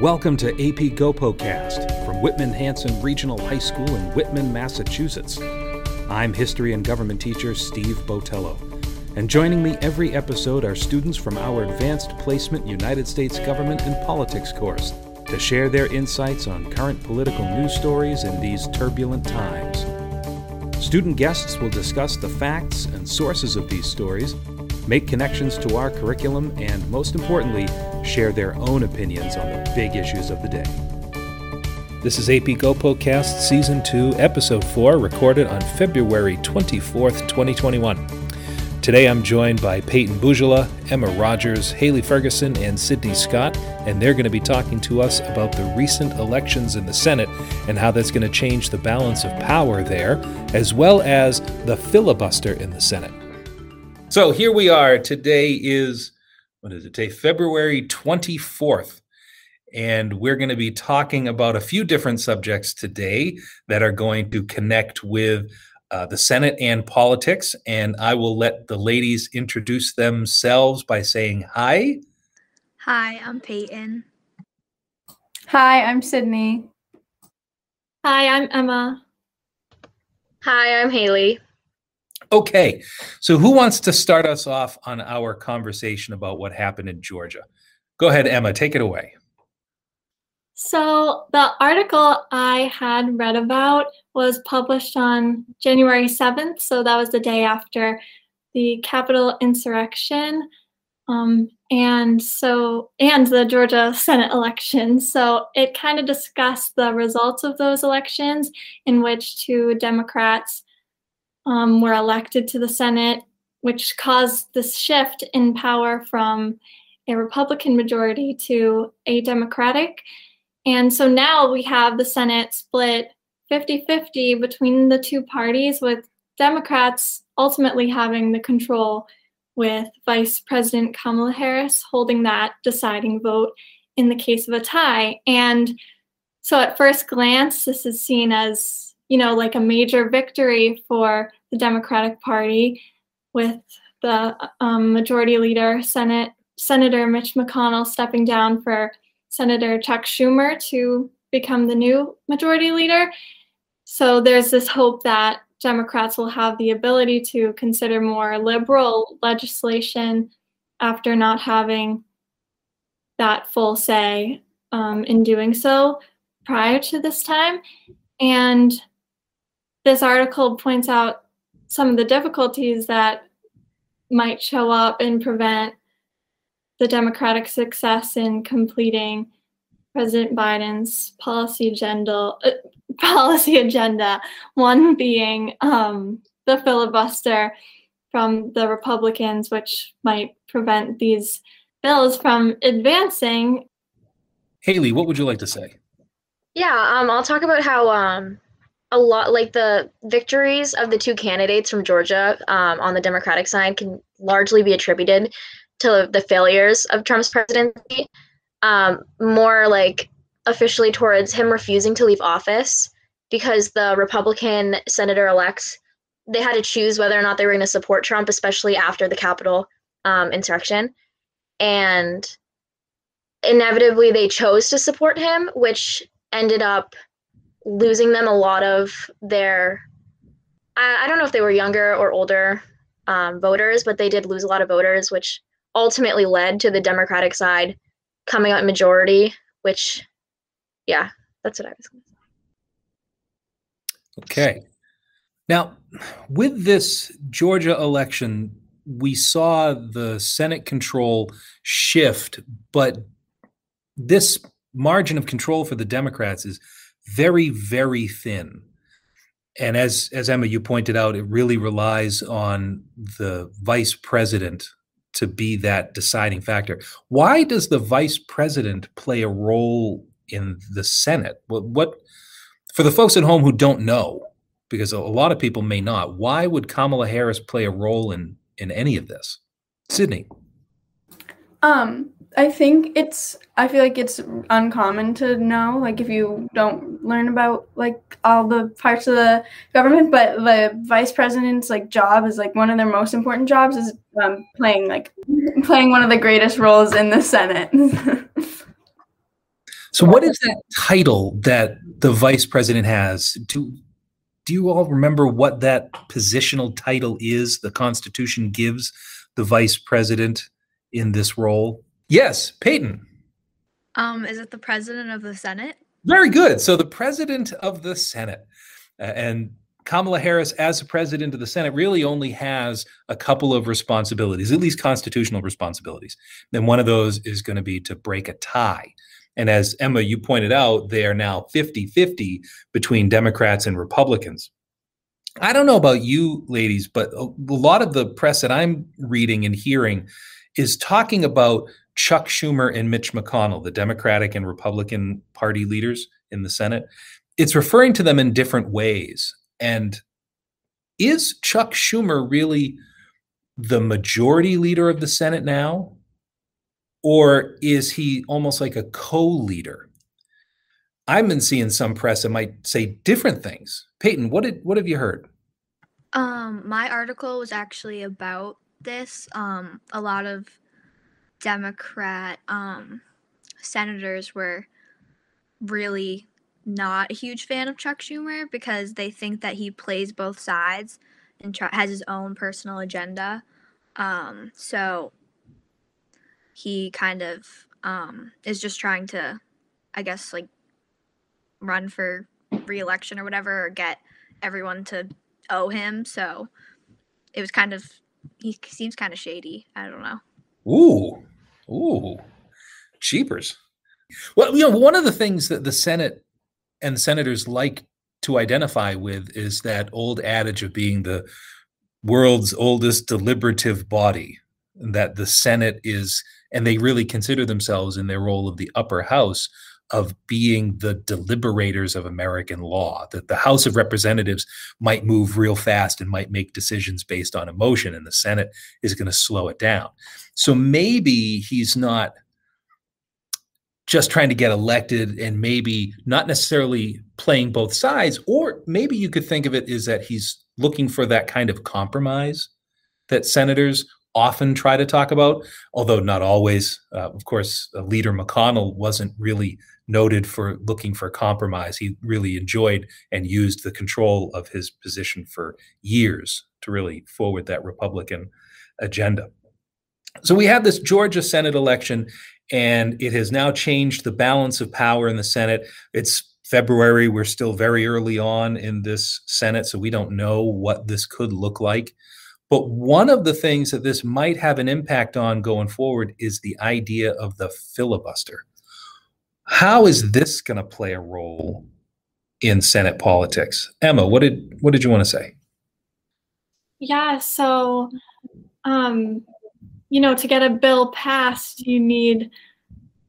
Welcome to AP GoPoCast from Whitman Hanson Regional High School in Whitman, Massachusetts. I'm history and government teacher Steve Botello. And joining me every episode are students from our Advanced Placement United States Government and Politics course to share their insights on current political news stories in these turbulent times. Student guests will discuss the facts and sources of these stories, make connections to our curriculum, and most importantly, share their own opinions on the big issues of the day. This is AP GoPoCast Season 2, Episode 4, recorded on February 24th, 2021. Today I'm joined by Peyton Bougela, Emma Rogers, Haley Ferguson, and Sydney Scott, and they're going to be talking to us about the recent elections in the Senate and how that's going to change the balance of power there, as well as the filibuster in the Senate. So here we are. Today is what is it today? February 24th. And we're going to be talking about a few different subjects today that are going to connect with uh, the Senate and politics. And I will let the ladies introduce themselves by saying hi. Hi, I'm Peyton. Hi, I'm Sydney. Hi, I'm Emma. Hi, I'm Haley. Okay, so who wants to start us off on our conversation about what happened in Georgia? Go ahead, Emma, take it away. So, the article I had read about was published on January 7th. So, that was the day after the Capitol insurrection. Um, and so, and the Georgia Senate election. So, it kind of discussed the results of those elections in which two Democrats um, were elected to the Senate, which caused this shift in power from a Republican majority to a Democratic. And so now we have the Senate split 50 50 between the two parties, with Democrats ultimately having the control, with Vice President Kamala Harris holding that deciding vote in the case of a tie. And so at first glance, this is seen as you know, like a major victory for the Democratic Party with the um, majority leader, Senate Senator Mitch McConnell, stepping down for Senator Chuck Schumer to become the new majority leader. So there's this hope that Democrats will have the ability to consider more liberal legislation after not having that full say um, in doing so prior to this time. And this article points out some of the difficulties that might show up and prevent the Democratic success in completing President Biden's policy agenda. Policy agenda, one being um, the filibuster from the Republicans, which might prevent these bills from advancing. Haley, what would you like to say? Yeah, um, I'll talk about how um, a lot like the victories of the two candidates from Georgia um, on the Democratic side can largely be attributed to the failures of Trump's presidency. Um, more like officially towards him refusing to leave office because the Republican senator elects they had to choose whether or not they were going to support Trump, especially after the Capitol um, insurrection, and inevitably they chose to support him, which ended up losing them a lot of their I, I don't know if they were younger or older um, voters, but they did lose a lot of voters, which ultimately led to the Democratic side coming out majority, which yeah, that's what I was going to say. Okay. Now, with this Georgia election, we saw the Senate control shift, but this margin of control for the Democrats is very, very thin. And as as Emma you pointed out, it really relies on the vice president to be that deciding factor. Why does the vice president play a role in the Senate? What, what for the folks at home who don't know, because a lot of people may not, why would Kamala Harris play a role in in any of this? Sydney. Um, I think it's I feel like it's uncommon to know like if you don't learn about like all the parts of the government but the vice president's like job is like one of their most important jobs is um, playing like playing one of the greatest roles in the Senate. so what is that title that the vice president has? Do do you all remember what that positional title is the constitution gives the vice president in this role? Yes, Peyton. Um, is it the president of the Senate? Very good. So the president of the Senate, uh, and Kamala Harris, as the president of the Senate, really only has a couple of responsibilities, at least constitutional responsibilities. And one of those is going to be to break a tie. And as Emma, you pointed out, they are now 50 50 between Democrats and Republicans. I don't know about you ladies, but a lot of the press that I'm reading and hearing is talking about Chuck Schumer and Mitch McConnell, the Democratic and Republican Party leaders in the Senate. It's referring to them in different ways. And is Chuck Schumer really the majority leader of the Senate now? Or is he almost like a co leader? I've been seeing some press that might say different things. Peyton, what did what have you heard? Um, my article was actually about this. Um, a lot of Democrat um, senators were really not a huge fan of Chuck Schumer because they think that he plays both sides and has his own personal agenda. Um, so he kind of um, is just trying to, I guess, like run for reelection or whatever, or get everyone to owe him. So it was kind of he seems kind of shady. I don't know. Ooh, ooh, cheapers. Well, you know, one of the things that the Senate and senators like to identify with is that old adage of being the world's oldest deliberative body, that the Senate is, and they really consider themselves in their role of the upper house of being the deliberators of American law, that the House of Representatives might move real fast and might make decisions based on emotion, and the Senate is going to slow it down. So maybe he's not just trying to get elected and maybe not necessarily playing both sides, or maybe you could think of it is that he's looking for that kind of compromise that senators often try to talk about, although not always. Uh, of course, uh, Leader McConnell wasn't really noted for looking for compromise. He really enjoyed and used the control of his position for years to really forward that Republican agenda. So we have this Georgia Senate election, and it has now changed the balance of power in the Senate. It's February. We're still very early on in this Senate, so we don't know what this could look like. But one of the things that this might have an impact on going forward is the idea of the filibuster. How is this going to play a role in Senate politics? Emma, what did what did you want to say? Yeah, so um, you know, to get a bill passed, you need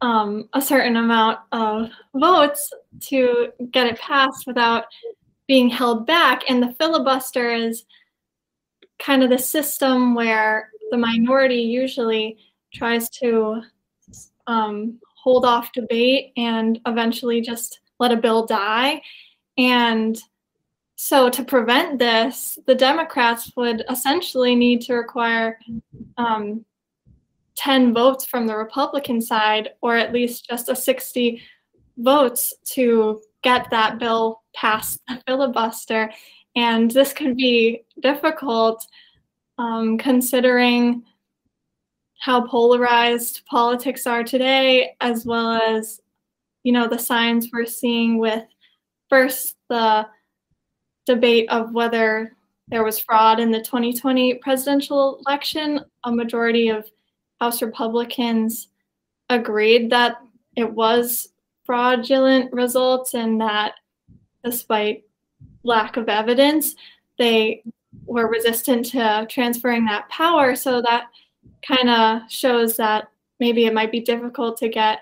um, a certain amount of votes to get it passed without being held back. And the filibuster is kind of the system where the minority usually tries to um, hold off debate and eventually just let a bill die. And so, to prevent this, the Democrats would essentially need to require um, 10 votes from the Republican side, or at least just a 60 votes to get that bill past the filibuster. And this can be difficult um, considering how polarized politics are today, as well as, you know, the signs we're seeing with first the debate of whether there was fraud in the 2020 presidential election. A majority of House Republicans agreed that it was fraudulent results and that despite lack of evidence, they were resistant to transferring that power. So that kind of shows that maybe it might be difficult to get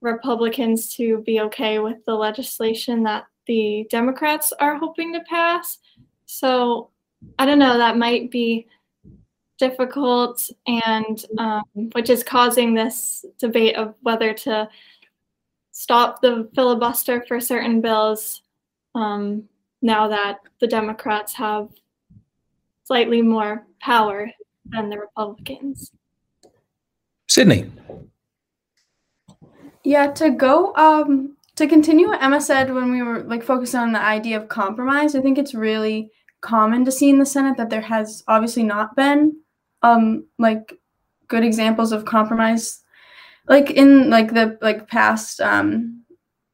Republicans to be okay with the legislation that the Democrats are hoping to pass. So I don't know, that might be difficult and um, which is causing this debate of whether to stop the filibuster for certain bills um, now that the Democrats have slightly more power than the Republicans. Sydney. Yeah, to go um to continue what Emma said when we were like focused on the idea of compromise, I think it's really common to see in the Senate that there has obviously not been um like good examples of compromise like in like the like past um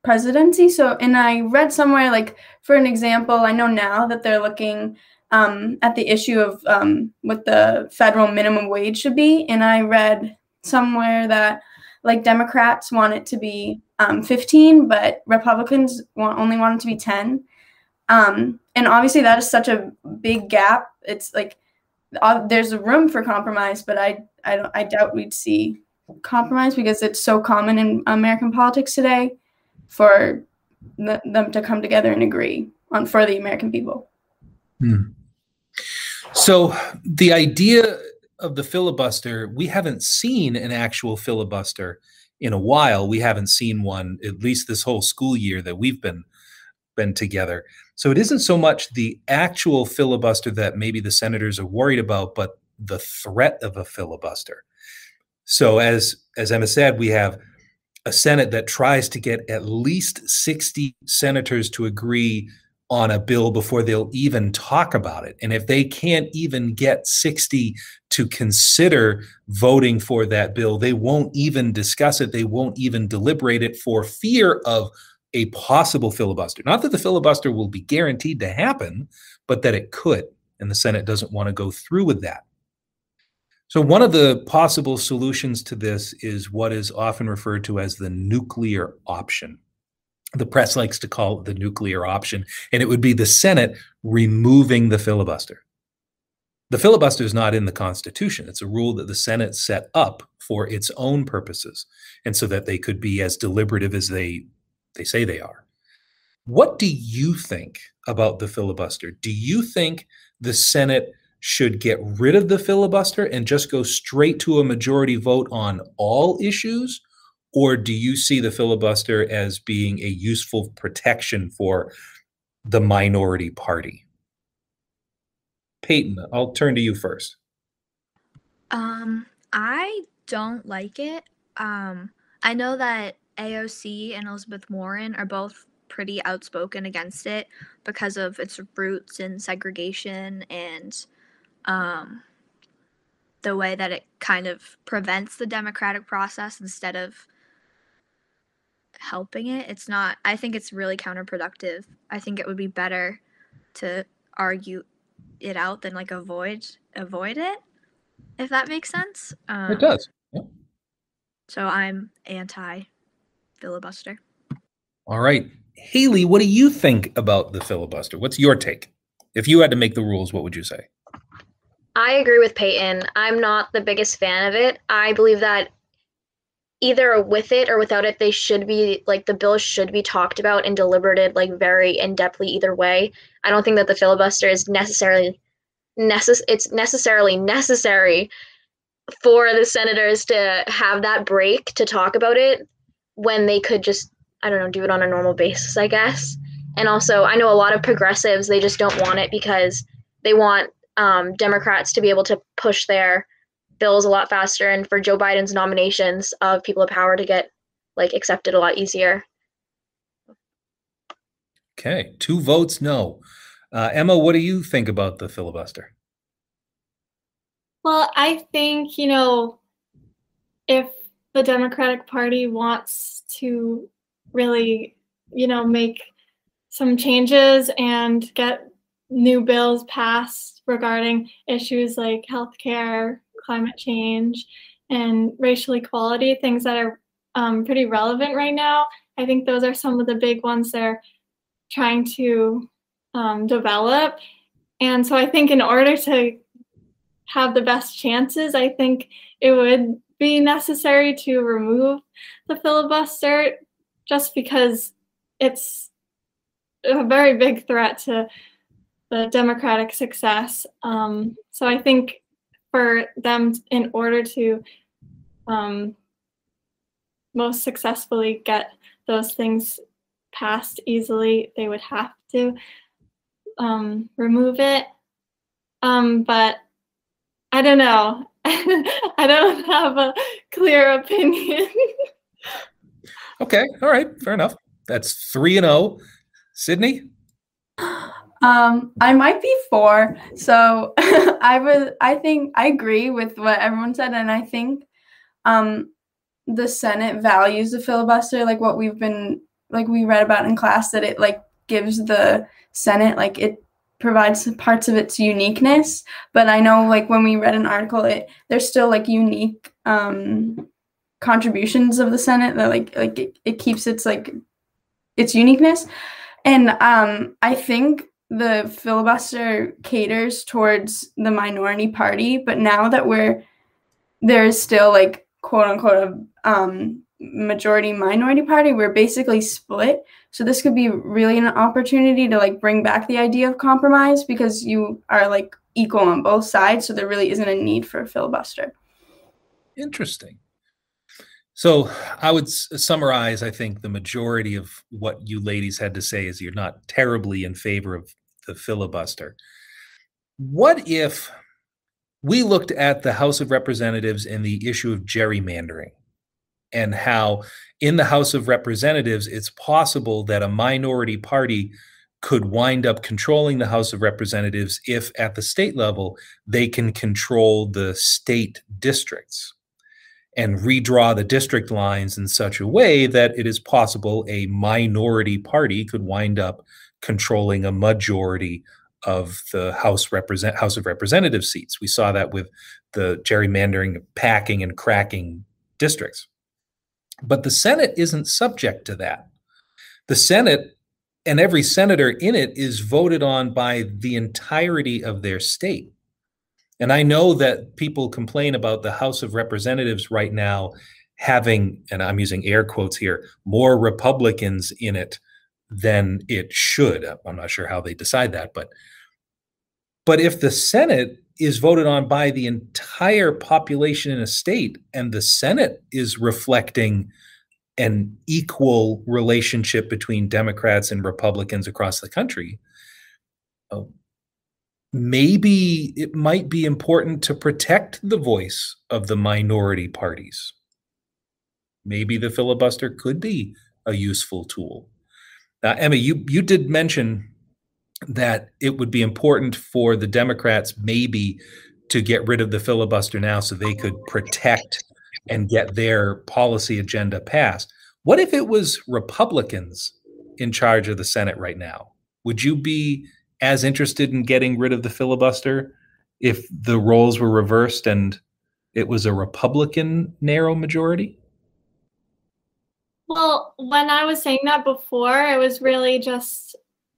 presidency. So and I read somewhere like for an example, I know now that they're looking um, at the issue of um, what the federal minimum wage should be. And I read somewhere that like Democrats want it to be um, 15, but Republicans want only want it to be 10. Um, and obviously, that is such a big gap. It's like uh, there's room for compromise, but I I I doubt we'd see compromise because it's so common in American politics today for the, them to come together and agree on for the American people. Hmm. So the idea of the filibuster, we haven't seen an actual filibuster in a while. We haven't seen one at least this whole school year that we've been been together. So it isn't so much the actual filibuster that maybe the senators are worried about, but the threat of a filibuster. So as as Emma said, we have a Senate that tries to get at least 60 senators to agree on a bill before they'll even talk about it. And if they can't even get 60 to consider voting for that bill, they won't even discuss it. They won't even deliberate it for fear of a possible filibuster. Not that the filibuster will be guaranteed to happen, but that it could. And the Senate doesn't want to go through with that. So, one of the possible solutions to this is what is often referred to as the nuclear option the press likes to call it the nuclear option, and it would be the Senate removing the filibuster. The filibuster is not in the Constitution. It's a rule that the Senate set up for its own purposes, and so that they could be as deliberative as they they say they are. What do you think about the filibuster? Do you think the Senate should get rid of the filibuster and just go straight to a majority vote on all issues? Or do you see the filibuster as being a useful protection for the minority party? Peyton, I'll turn to you first. Um, I don't like it. Um, I know that AOC and Elizabeth Warren are both pretty outspoken against it because of its roots in segregation and um, the way that it kind of prevents the democratic process instead of helping it. It's not I think it's really counterproductive. I think it would be better to argue it out than like avoid avoid it if that makes sense. Um, it does. Yeah. So I'm anti filibuster. All right. Haley, what do you think about the filibuster? What's your take? If you had to make the rules, what would you say? I agree with Peyton. I'm not the biggest fan of it. I believe that either with it or without it they should be like the bill should be talked about and deliberated like very in-depthly either way i don't think that the filibuster is necessarily necess- it's necessarily necessary for the senators to have that break to talk about it when they could just i don't know do it on a normal basis i guess and also i know a lot of progressives they just don't want it because they want um, democrats to be able to push their bills a lot faster and for Joe Biden's nominations of people of power to get like accepted a lot easier. Okay, two votes no. Uh, Emma, what do you think about the filibuster? Well, I think, you know, if the Democratic Party wants to really, you know, make some changes and get new bills passed regarding issues like healthcare, climate change and racial equality, things that are um, pretty relevant right now. I think those are some of the big ones they're trying to um, develop. And so I think in order to have the best chances, I think it would be necessary to remove the filibuster just because it's a very big threat to the democratic success. Um, so I think for them in order to um, most successfully get those things passed easily, they would have to um, remove it. Um, but I don't know. I don't have a clear opinion. okay, all right, fair enough. That's three and zero. Oh. Sydney. Um, I might be four. So I was. I think I agree with what everyone said, and I think um, the Senate values the filibuster, like what we've been like we read about in class, that it like gives the Senate like it provides parts of its uniqueness. But I know like when we read an article, it there's still like unique um, contributions of the Senate that like like it, it keeps its like its uniqueness. And um, I think the filibuster caters towards the minority party, but now that we're there's still like quote unquote a um, majority minority party, we're basically split. So this could be really an opportunity to like bring back the idea of compromise because you are like equal on both sides. So there really isn't a need for a filibuster. Interesting. So I would summarize, I think, the majority of what you ladies had to say is you're not terribly in favor of the filibuster. What if we looked at the House of Representatives and the issue of gerrymandering and how in the House of Representatives it's possible that a minority party could wind up controlling the House of Representatives if at the state level they can control the state districts and redraw the district lines in such a way that it is possible a minority party could wind up controlling a majority of the House represent House of Representative seats. We saw that with the gerrymandering, packing, and cracking districts. But the Senate isn't subject to that. The Senate and every senator in it is voted on by the entirety of their state. And I know that people complain about the House of Representatives right now having, and I'm using air quotes here, more Republicans in it than it should. I'm not sure how they decide that, but but if the Senate is voted on by the entire population in a state and the Senate is reflecting an equal relationship between Democrats and Republicans across the country, uh, maybe it might be important to protect the voice of the minority parties. Maybe the filibuster could be a useful tool. Now, Emma, you you did mention that it would be important for the Democrats maybe to get rid of the filibuster now so they could protect and get their policy agenda passed. What if it was Republicans in charge of the Senate right now? Would you be as interested in getting rid of the filibuster if the roles were reversed and it was a Republican narrow majority? Well, when I was saying that before, it was really just,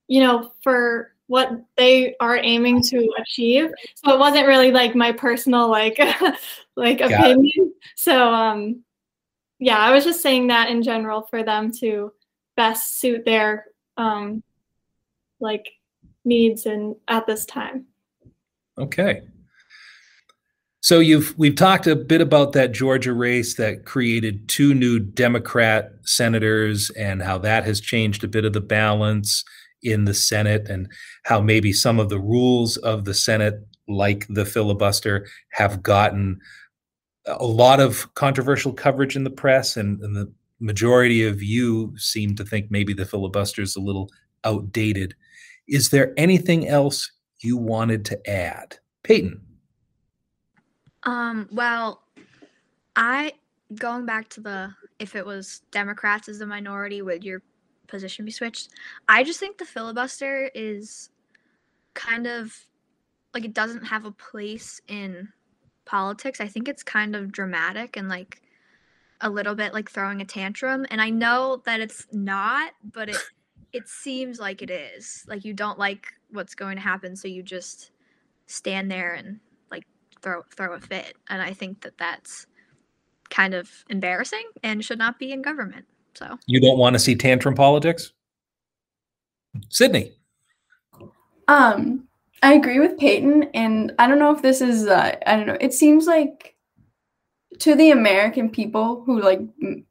you know, for what they are aiming to achieve. So it wasn't really like my personal like like Got opinion. It. So um yeah, I was just saying that in general for them to best suit their um like needs and at this time. Okay. So you've we've talked a bit about that Georgia race that created two new Democrat senators and how that has changed a bit of the balance in the Senate and how maybe some of the rules of the Senate like the filibuster have gotten a lot of controversial coverage in the press and, and the majority of you seem to think maybe the filibuster is a little outdated. Is there anything else you wanted to add? Peyton. Um, well, I going back to the if it was Democrats as the minority, would your position be switched? I just think the filibuster is kind of like it doesn't have a place in politics. I think it's kind of dramatic and like a little bit like throwing a tantrum. And I know that it's not, but it it seems like it is. Like you don't like what's going to happen, so you just stand there and throw throw a fit, and I think that that's kind of embarrassing and should not be in government. So you don't want to see tantrum politics, Sydney. Um, I agree with Peyton, and I don't know if this is. Uh, I don't know. It seems like to the American people who like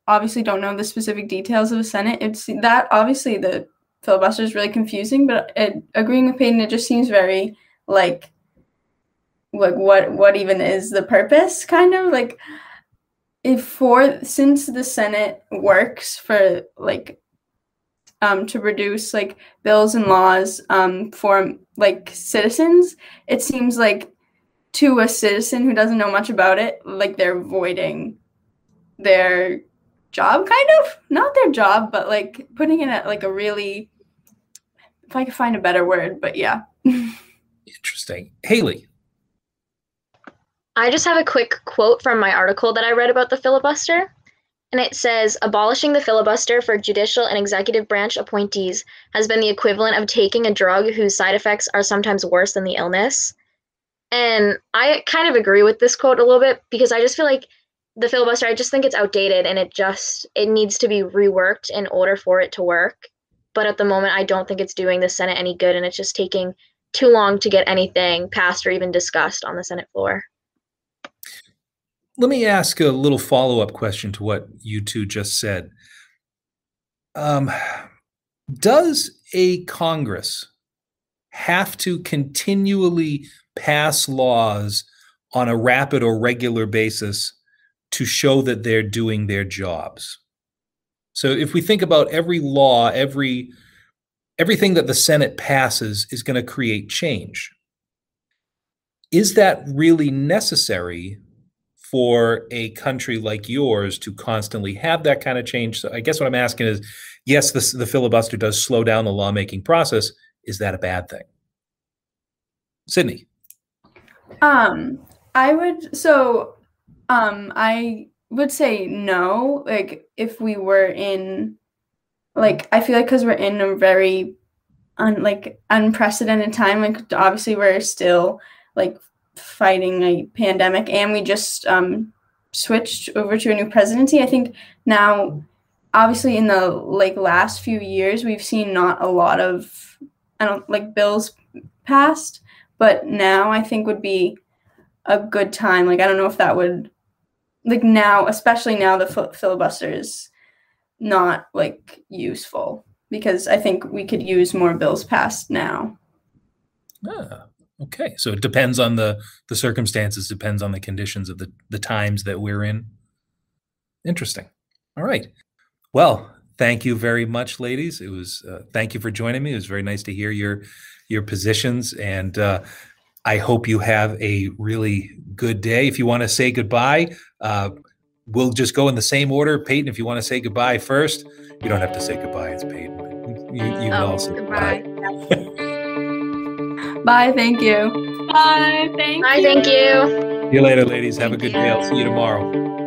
obviously don't know the specific details of the Senate, it's that obviously the filibuster is really confusing. But it, agreeing with Peyton, it just seems very like like what what even is the purpose? Kind of like if for since the Senate works for like um, to produce like bills and laws um, for like citizens, it seems like to a citizen who doesn't know much about it, like they're voiding their job, kind of not their job, but like putting it at like a really, if I could find a better word, but yeah. Interesting, Haley. I just have a quick quote from my article that I read about the filibuster. And it says abolishing the filibuster for judicial and executive branch appointees has been the equivalent of taking a drug whose side effects are sometimes worse than the illness. And I kind of agree with this quote a little bit because I just feel like the filibuster, I just think it's outdated and it just it needs to be reworked in order for it to work. But at the moment I don't think it's doing the Senate any good and it's just taking too long to get anything passed or even discussed on the Senate floor let me ask a little follow up question to what you two just said. Um, does a Congress have to continually pass laws on a rapid or regular basis to show that they're doing their jobs? So if we think about every law, every everything that the Senate passes is going to create change. Is that really necessary for a country like yours to constantly have that kind of change. So I guess what I'm asking is, yes, the, filibuster does slow down the lawmaking process. Is that a bad thing? Sydney. Um, I would so um I would say no. Like if we were in like I feel like because we're in a very un like unprecedented time, like obviously we're still like fighting a pandemic and we just um, switched over to a new presidency. I think now obviously in the like last few years we've seen not a lot of i don't like bills passed but now i think would be a good time. Like i don't know if that would like now especially now the f- filibuster is not like useful because i think we could use more bills passed now. Ah, Okay, so it depends on the the circumstances, depends on the conditions of the the times that we're in. Interesting. All right. Well, thank you very much, ladies. It was uh, thank you for joining me. It was very nice to hear your your positions, and uh, I hope you have a really good day. If you want to say goodbye, uh, we'll just go in the same order. Peyton, if you want to say goodbye first, you don't have to say goodbye. It's Peyton. You, you oh, goodbye. goodbye. Bye. Thank you. Bye. Thank Bye. You. Thank you. See you later, ladies. Have a good day. I'll see you tomorrow.